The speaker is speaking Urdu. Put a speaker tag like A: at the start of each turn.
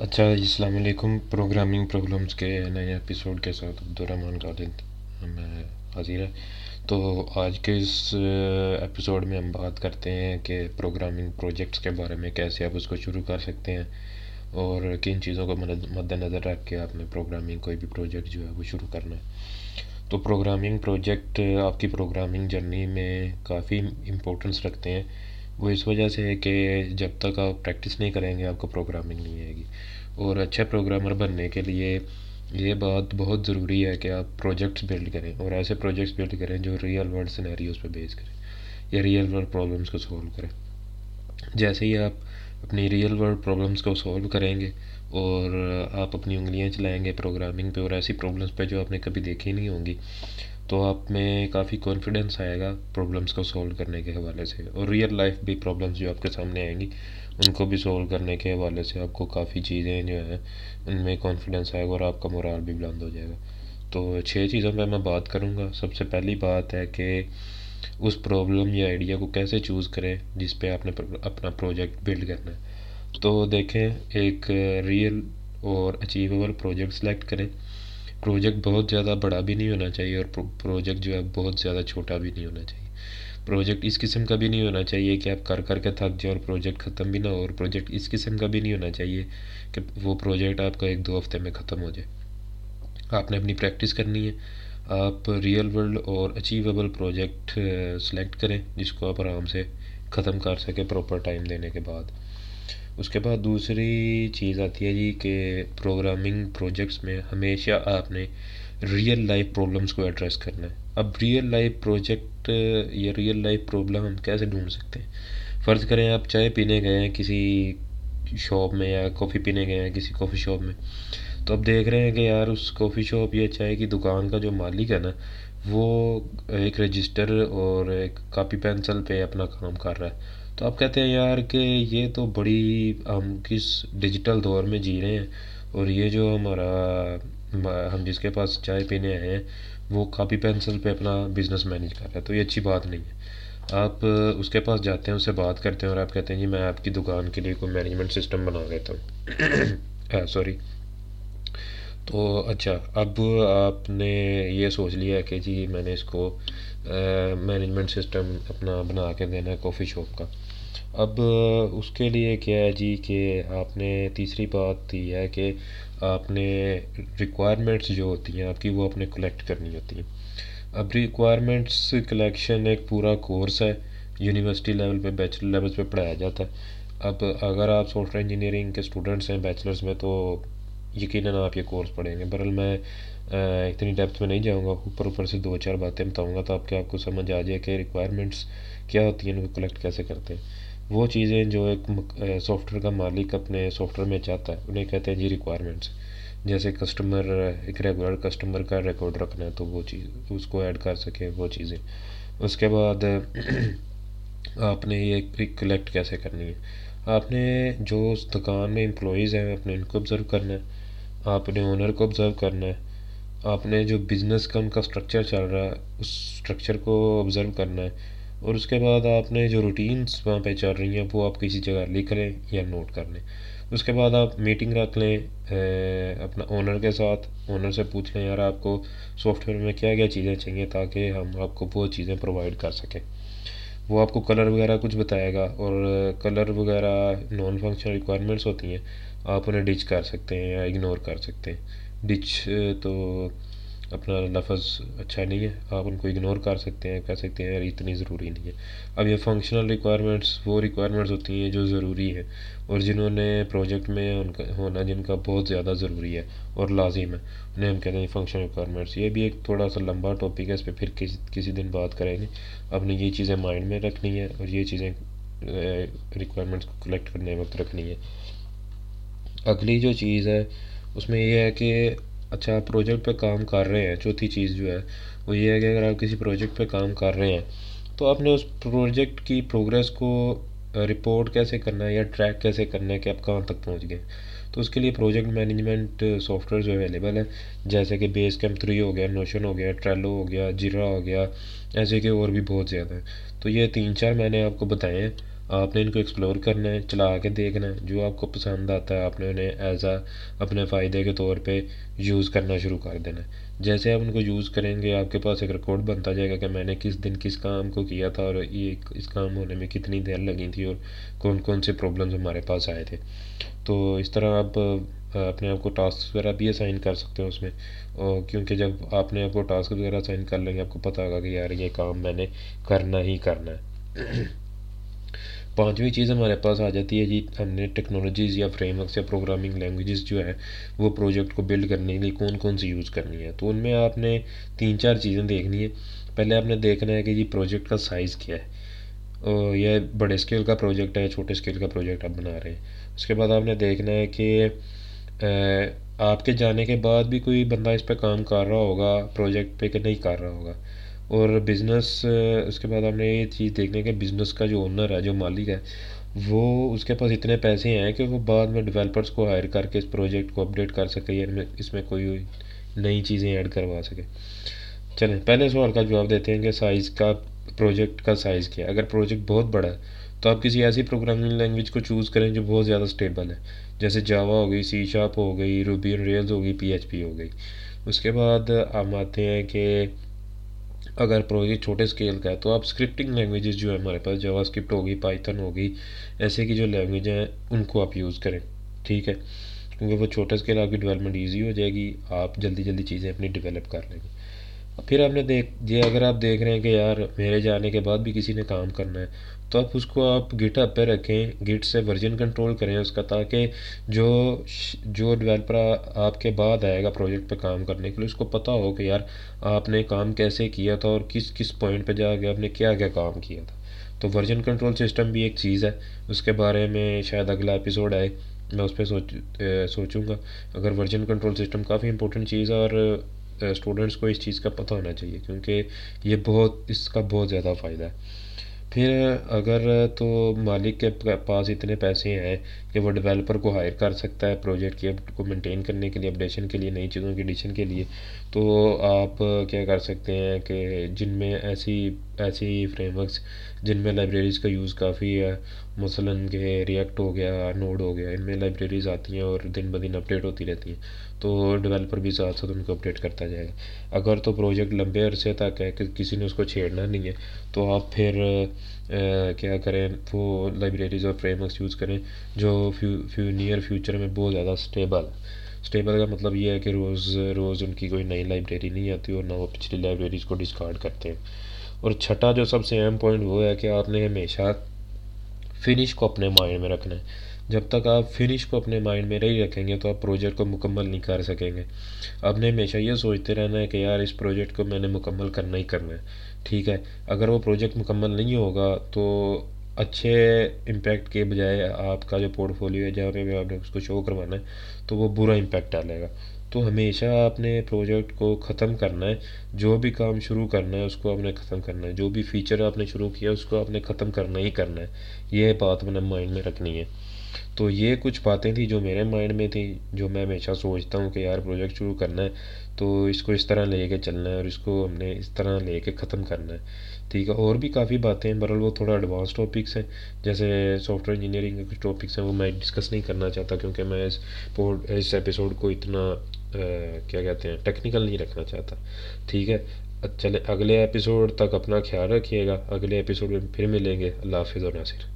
A: اچھا السلام علیکم۔ پروگرامنگ پرابلمس کے نئے ایپیسوڈ کے ساتھ عبدالرحمٰن غالد میں حاضر ہے تو آج کے اس ایپیسوڈ میں ہم بات کرتے ہیں کہ پروگرامنگ پروجیکٹس کے بارے میں کیسے آپ اس کو شروع کر سکتے ہیں اور کن چیزوں کو مد نظر رکھ کے آپ نے پروگرامنگ کوئی بھی پروجیکٹ جو ہے وہ شروع کرنا ہے۔ تو پروگرامنگ پروجیکٹ آپ کی پروگرامنگ جرنی میں کافی امپورٹنس رکھتے ہیں۔ وہ اس وجہ سے ہے کہ جب تک آپ پریکٹس نہیں کریں گے، آپ کو پروگرامنگ نہیں آئے گی۔ اور اچھا پروگرامر بننے کے لیے یہ بات بہت ضروری ہے کہ آپ پروجیکٹس بلڈ کریں اور ایسے پروجیکٹس بلڈ کریں جو ریئل ورلڈ سینیریوز پہ بیس کریں یا ریئل ورلڈ پرابلمس کو سولو کریں۔ جیسے ہی آپ اپنی ریئل ورلڈ پرابلمس کو سولو کریں گے اور آپ اپنی انگلیاں چلائیں گے پروگرامنگ پہ اور ایسی پرابلمس پہ جو آپ نے کبھی دیکھی نہیں ہوں گی تو آپ میں کافی کانفیڈنس آئے گا پرابلمس کو سولو کرنے کے حوالے سے اور ریئل لائف بھی پرابلمس جو آپ کے سامنے آئیں گی، ان کو بھی سولو کرنے کے حوالے سے آپ کو کافی چیزیں جو ہیں، ان میں کانفیڈنس آئے گا اور آپ کا مورال بھی بلند ہو جائے گا۔ تو چھ چیزوں پہ میں بات کروں گا۔ سب سے پہلی بات ہے کہ اس پرابلم یا آئیڈیا کو کیسے چوز کریں جس پہ آپ نے اپنا پروجیکٹ بلڈ کرنا ہے۔ تو دیکھیں، ایک ریئل اور اچیویبل پروجیکٹ سلیکٹ کریں۔ پروجیکٹ بہت زیادہ بڑا بھی نہیں ہونا چاہیے اور پروجیکٹ جو ہے بہت زیادہ چھوٹا بھی نہیں ہونا چاہیے۔ پروجیکٹ اس قسم کا بھی نہیں ہونا چاہیے کہ آپ کر کر کے تھک جائیں اور پروجیکٹ ختم بھی نہ ہو اور پروجیکٹ اس قسم کا بھی نہیں ہونا چاہیے کہ وہ پروجیکٹ آپ کا ایک دو ہفتے میں ختم ہو جائے۔ آپ نے اپنی پریکٹس کرنی ہے۔ آپ ریئل ورلڈ اور اچیویبل پروجیکٹ سلیکٹ کریں جس کو آپ آرام سے ختم کر سکیں پراپر ٹائم دینے کے بعد۔ اس کے بعد دوسری چیز آتی ہے جی کہ پروگرامنگ پروجیکٹس میں ہمیشہ آپ نے ریئل لائف پرابلمس کو ایڈریس کرنا ہے۔ اب ریئل لائف پروجیکٹ یا ریئل لائف پرابلم ہم کیسے ڈھونڈ سکتے ہیں؟ فرض کریں آپ چائے پینے گئے ہیں کسی شاپ میں یا کافی پینے گئے ہیں کسی کافی شاپ میں۔ تو اب دیکھ رہے ہیں کہ یار اس کافی شاپ یا چائے کی دکان کا جو مالک ہے نا، وہ ایک رجسٹر اور ایک کاپی پینسل پہ اپنا کام کر رہا ہے۔ تو آپ کہتے ہیں یار کہ یہ تو بڑی، ہم کس ڈیجیٹل دور میں جی رہے ہیں اور یہ جو ہمارا، ہم جس کے پاس چائے پینے آئے ہیں، وہ کاپی پینسل پہ اپنا بزنس مینیج کر رہا ہے، تو یہ اچھی بات نہیں ہے۔ آپ اس کے پاس جاتے ہیں اس سے بات کرتے ہیں اور آپ کہتے ہیں جی میں آپ کی دکان کے لیے کوئی مینجمنٹ سسٹم بنا دیتا ہوں۔ سوری تو اچھا اب آپ نے یہ سوچ لیا کہ جی میں نے اس کو مینجمنٹ سسٹم اپنا بنا کے دینا ہے کافی شاپ کا۔ اب اس کے لیے کیا ہے جی کہ آپ نے تیسری بات یہ ہے کہ آپ نے ریکوائرمنٹس جو ہوتی ہیں آپ کی وہ اپنے کلیکٹ کرنی ہوتی ہیں۔ اب ریکوائرمنٹس کلیکشن ایک پورا کورس ہے یونیورسٹی لیول پہ بیچلر لیول پہ پڑھایا جاتا ہے۔ اب اگر آپ سافٹ ویئر انجینئرنگ کے اسٹوڈنٹس ہیں بیچلرس میں تو یقیناً آپ یہ کورس پڑھیں گے۔ برل میں اتنی ڈیپتھ میں نہیں جاؤں گا، اوپر اوپر سے دو چار باتیں بتاؤں گا تو آپ کے آپ کو سمجھ آ جائے کہ ریکوائرمنٹس کیا ہوتی ہیں، ان کو کلیکٹ کیسے کرتے ہیں۔ وہ چیزیں جو ایک سافٹ ویئر کا مالک اپنے سافٹ ویئر میں چاہتا ہے، انہیں کہتے ہیں جی ریکوائرمنٹس جیسے کسٹمر ایک ریگولر کسٹمر کا ریکارڈ رکھنا ہے تو وہ چیز، اس کو ایڈ کر سکے وہ چیزیں۔ اس کے بعد، آپ نے یہ کلیکٹ کیسے کرنی ہے؟ آپ نے جو اس دکان میں امپلائیز ہیں اپنے ان کو آبزرو کرنا ہے۔ آپ نے اونر کو آبزرو کرنا ہے۔ آپ نے جو بزنس کا ان کا اسٹرکچر چل رہا ہے، اس اسٹرکچر کو آبزرو کرنا ہے۔ اور اس کے بعد آپ نے جو روٹینس وہاں پہ چل رہی ہیں، وہ آپ کسی جگہ لکھ لیں یا نوٹ کر لیں۔ اس کے بعد آپ میٹنگ رکھ لیں اپنا اونر کے ساتھ۔ اونر سے پوچھ لیں، یار، آپ کو سافٹ ویئر میں کیا کیا چیزیں چاہیے تاکہ ہم آپ کو وہ چیزیں پرووائڈ کر سکیں۔ وہ آپ کو کلر وغیرہ کچھ بتائے گا اور کلر وغیرہ نان فنکشنل ریکوائرمنٹس ہوتی ہیں، آپ انہیں ڈچ کر سکتے ہیں یا اگنور کر سکتے ہیں۔ ڈچ تو اپنا لفظ اچھا نہیں ہے، آپ ان کو اگنور کر سکتے ہیں، کہہ سکتے ہیں، یار، اتنی ضروری نہیں ہے۔ اب یہ فنکشنل ریکوائرمنٹس وہ ریکوائرمنٹس ہوتی ہیں جو ضروری ہے اور جنہوں نے پروجیکٹ میں ان کا ہونا جن کا بہت زیادہ ضروری ہے اور لازم ہے۔ انہیں ہم کہتے ہیں فنکشنل ریکوائرمنٹس یہ بھی ایک تھوڑا سا لمبا ٹاپک ہے، اس پہ پھر کسی کسی دن بات کریں گے۔ آپ نے یہ چیزیں مائنڈ میں رکھنی ہے اور یہ چیزیں ریکوائرمنٹس کو کلیکٹ کرنے وقت رکھنی ہے اگلی جو چیز ہے، اس میں یہ ہے کہ اچھا آپ پروجیکٹ پہ کام کر رہے ہیں، چوتھی چیز جو ہے، وہ یہ ہے کہ اگر آپ کسی پروجیکٹ پہ کام کر رہے ہیں، تو آپ نے اس پروجیکٹ کی پروگریس کو رپورٹ کیسے کرنا ہے یا ٹریک کیسے کرنا ہے کہ آپ کہاں تک پہنچ گئے؟ تو اس کے لیے پروجیکٹ مینجمنٹ سافٹ ویئر جو اویلیبل ہے جیسے کہ بیس کیم تھری ہو گیا نوشن ہو گیا ٹریلو ہو گیا جیرا ہو گیا، ایسے کہ اور بھی بہت زیادہ ہیں۔ تو یہ تین چار میں نے آپ کو بتائے ہیں۔ آپ نے ان کو ایکسپلور کرنا ہے، چلا کے دیکھنا ہے۔ جو آپ کو پسند آتا ہے، آپ نے انہیں ایز اے اپنے فائدے کے طور پہ یوز کرنا شروع کر دینا ہے۔ جیسے آپ ان کو یوز کریں گے، آپ کے پاس ایک ریکارڈ بنتا جائے گا کہ میں نے کس دن کس کام کو کیا تھا اور یہ اس کام ہونے میں کتنی دیر لگی تھی اور کون کون سے پرابلمز ہمارے پاس آئے تھے۔ تو اس طرح آپ اپنے آپ کو ٹاسک وغیرہ بھی اسائن کر سکتے ہو اس میں۔ اور کیونکہ جب آپ نے آپ کو ٹاسک وغیرہ اسائن کر لیں گے، آپ کو پتہ ہوگا کہ یار یہ کام میں نے کرنا ہی کرنا ہے۔ پانچویں چیز ہمارے پاس آ جاتی ہے جی ہم نے ٹیکنالوجیز یا فریم ورکس یا پروگرامنگ لینگویجز جو ہے وہ پروجیکٹ کو بلڈ کرنے کے لیے کون کون سی یوز کرنی ہے؟ تو ان میں آپ نے تین چار چیزیں دیکھنی ہے پہلے آپ نے دیکھنا ہے کہ جی پروجیکٹ کا سائز کیا ہے۔ اور یہ بڑے اسکیل کا پروجیکٹ ہے، چھوٹے اسکیل کا پروجیکٹ آپ بنا رہے ہیں۔ اس کے بعد آپ نے دیکھنا ہے کہ آپ کے جانے کے بعد بھی کوئی بندہ اس پہ کام کر رہا ہوگا پروجیکٹ پہ کہ نہیں کر رہا ہوگا؟ اور بزنس اس کے بعد آپ نے یہ چیز دیکھنے کہ بزنس کا جو اونر ہے، جو مالک ہے، وہ اس کے پاس اتنے پیسے ہیں کہ وہ بعد میں ڈیولپرس کو ہائر کر کے اس پروجیکٹ کو اپڈیٹ کر سکے یا اس میں کوئی نئی چیزیں ایڈ کروا سکے۔ چلیں، پہلے سوال کا جواب دیتے ہیں کہ سائز کا پروجیکٹ کا سائز کیا ہے۔ اگر پروجیکٹ بہت بڑا ہے، تو آپ کسی ایسی پروگرامنگ لینگویج کو چوز کریں جو بہت زیادہ اسٹیبل ہے۔ جیسے جاوا ہو گئی سی شاپ ہو گئی روبی ریلز ہو گئی پی ایچ پی ہو گئی۔ اس کے بعد ہم آتے ہیں کہ اگر پروجیکٹ چھوٹے اسکیل کا ہے تو آپ اسکرپٹنگ لینگویجز جو ہے ہمارے پاس جاوا اسکرپٹ ہوگی پائتھن ہوگی، ایسے کی جو لینگویج ہیں، ان کو آپ یوز کریں، ٹھیک ہے؟ کیونکہ وہ چھوٹا اسکیل آپ کی ڈیولپمنٹ ایزی ہو جائے گی، آپ جلدی جلدی چیزیں اپنی ڈیولپ کر لیں گے۔ پھر آپ نے دیکھ، یہ اگر آپ دیکھ رہے ہیں کہ یار میرے جانے کے بعد بھی کسی نے کام کرنا ہے تو آپ اس کو آپ گٹ اپ پہ رکھیں، گٹ سے ورژن کنٹرول کریں اس کا، تاکہ جو جو ڈیولپر آپ کے بعد آئے گا پروجیکٹ پہ کام کرنے کے لیے، اس کو پتہ ہو کہ یار آپ نے کام کیسے کیا تھا اور کس کس پوائنٹ پہ جا کے آپ نے کیا کیا کام کیا تھا۔ تو ورژن کنٹرول سسٹم بھی ایک چیز ہے، اس کے بارے میں شاید اگلا ایپیسوڈ آئے، میں اس پہ سوچ سوچوں گا۔ اگر ورژن کنٹرول سسٹم کافی امپورٹنٹ چیز ہے اور اسٹوڈنٹس کو اس چیز کا پتہ ہونا چاہیے، کیونکہ یہ بہت، اس کا بہت زیادہ فائدہ ہے۔ پھر اگر تو مالک کے پاس اتنے پیسے ہیں کہ وہ ڈیولپر کو ہائر کر سکتا ہے پروجیکٹ کی کو مینٹین کرنے کے لیے اپڈیشن کے لیے، نئی چیزوں کی ایڈیشن کے لیے، تو آپ کیا کر سکتے ہیں کہ جن میں ایسی ایسی فریم ورکس جن میں لائبریریز کا یوز کافی ہے، مثلاً کہ ریئیکٹ ہو گیا نوڈ ہو گیا، ان میں لائبریریز آتی ہیں اور دن بہ دن اپڈیٹ ہوتی رہتی ہیں، تو ڈیولپر بھی ساتھ ساتھ ان کو اپڈیٹ کرتا جائے گا۔ اگر تو پروجیکٹ لمبے عرصے تک ہے کہ کسی نے اس کو چھیڑنا نہیں ہے، تو آپ پھر کیا کریں، وہ لائبریریز اور فریم ورکس یوز کریں جو نیئر فیوچر میں بہت زیادہ اسٹیبل اسٹیبل کا مطلب یہ ہے کہ روز روز ان کی کوئی نئی لائبریری نہیں آتی اور نہ وہ پچھلی لائبریریز کو ڈسکارڈ کرتے ہیں۔ اور چھٹا جو سب سے اہم پوائنٹ وہ ہے کہ آپ نے ہمیشہ فنش کو اپنے مائنڈ میں رکھنا ہے۔ جب تک آپ فنش کو اپنے مائنڈ میں نہیں رکھیں گے تو آپ پروجیکٹ کو مکمل نہیں کر سکیں گے۔ آپ نے ہمیشہ یہ سوچتے رہنا ہے کہ یار اس پروجیکٹ کو میں نے مکمل کرنا ہی کرنا ہے۔ ٹھیک ہے، اگر وہ پروجیکٹ مکمل نہیں ہوگا تو اچھے امپیکٹ کے بجائے آپ کا جو پورٹ فولیو ہے، جہاں پہ آپ نے اس کو شو کروانا ہے، تو وہ برا امپیکٹ ڈالے گا۔ تو ہمیشہ آپ نے پروجیکٹ کو ختم کرنا ہے۔ جو بھی کام شروع کرنا ہے، اس کو آپ نے ختم کرنا ہے۔ جو بھی فیچر آپ نے شروع کیا، اس کو آپ نے ختم کرنا ہی کرنا ہے۔ یہ بات میں نے مائنڈ میں رکھنی ہے۔ تو یہ کچھ باتیں تھیں جو میرے مائنڈ میں تھیں، جو میں ہمیشہ سوچتا ہوں کہ یار پروجیکٹ شروع کرنا ہے، تو اس کو اس طرح لے کے چلنا ہے اور اس کو ہم نے اس طرح لے کے ختم کرنا ہے۔ ٹھیک ہے، اور بھی کافی باتیں ہیں برحال وہ تھوڑا ایڈوانس ٹاپکس ہیں۔ جیسے سافٹ ویئر انجینئرنگ کے کچھ ٹاپکس ہیں، وہ میں ڈسکس نہیں کرنا چاہتا کیونکہ میں اس پوڈ اس ایپیسوڈ کو اتنا کیا کہتے ہیں ٹیکنیکل نہیں رکھنا چاہتا۔ ٹھیک ہے چلے اگلے ایپیسوڈ تک اپنا خیال رکھیے گا۔ اگلے ایپیسوڈ میں پھر ملیں گے۔ اللہ حافظ اور ناصر۔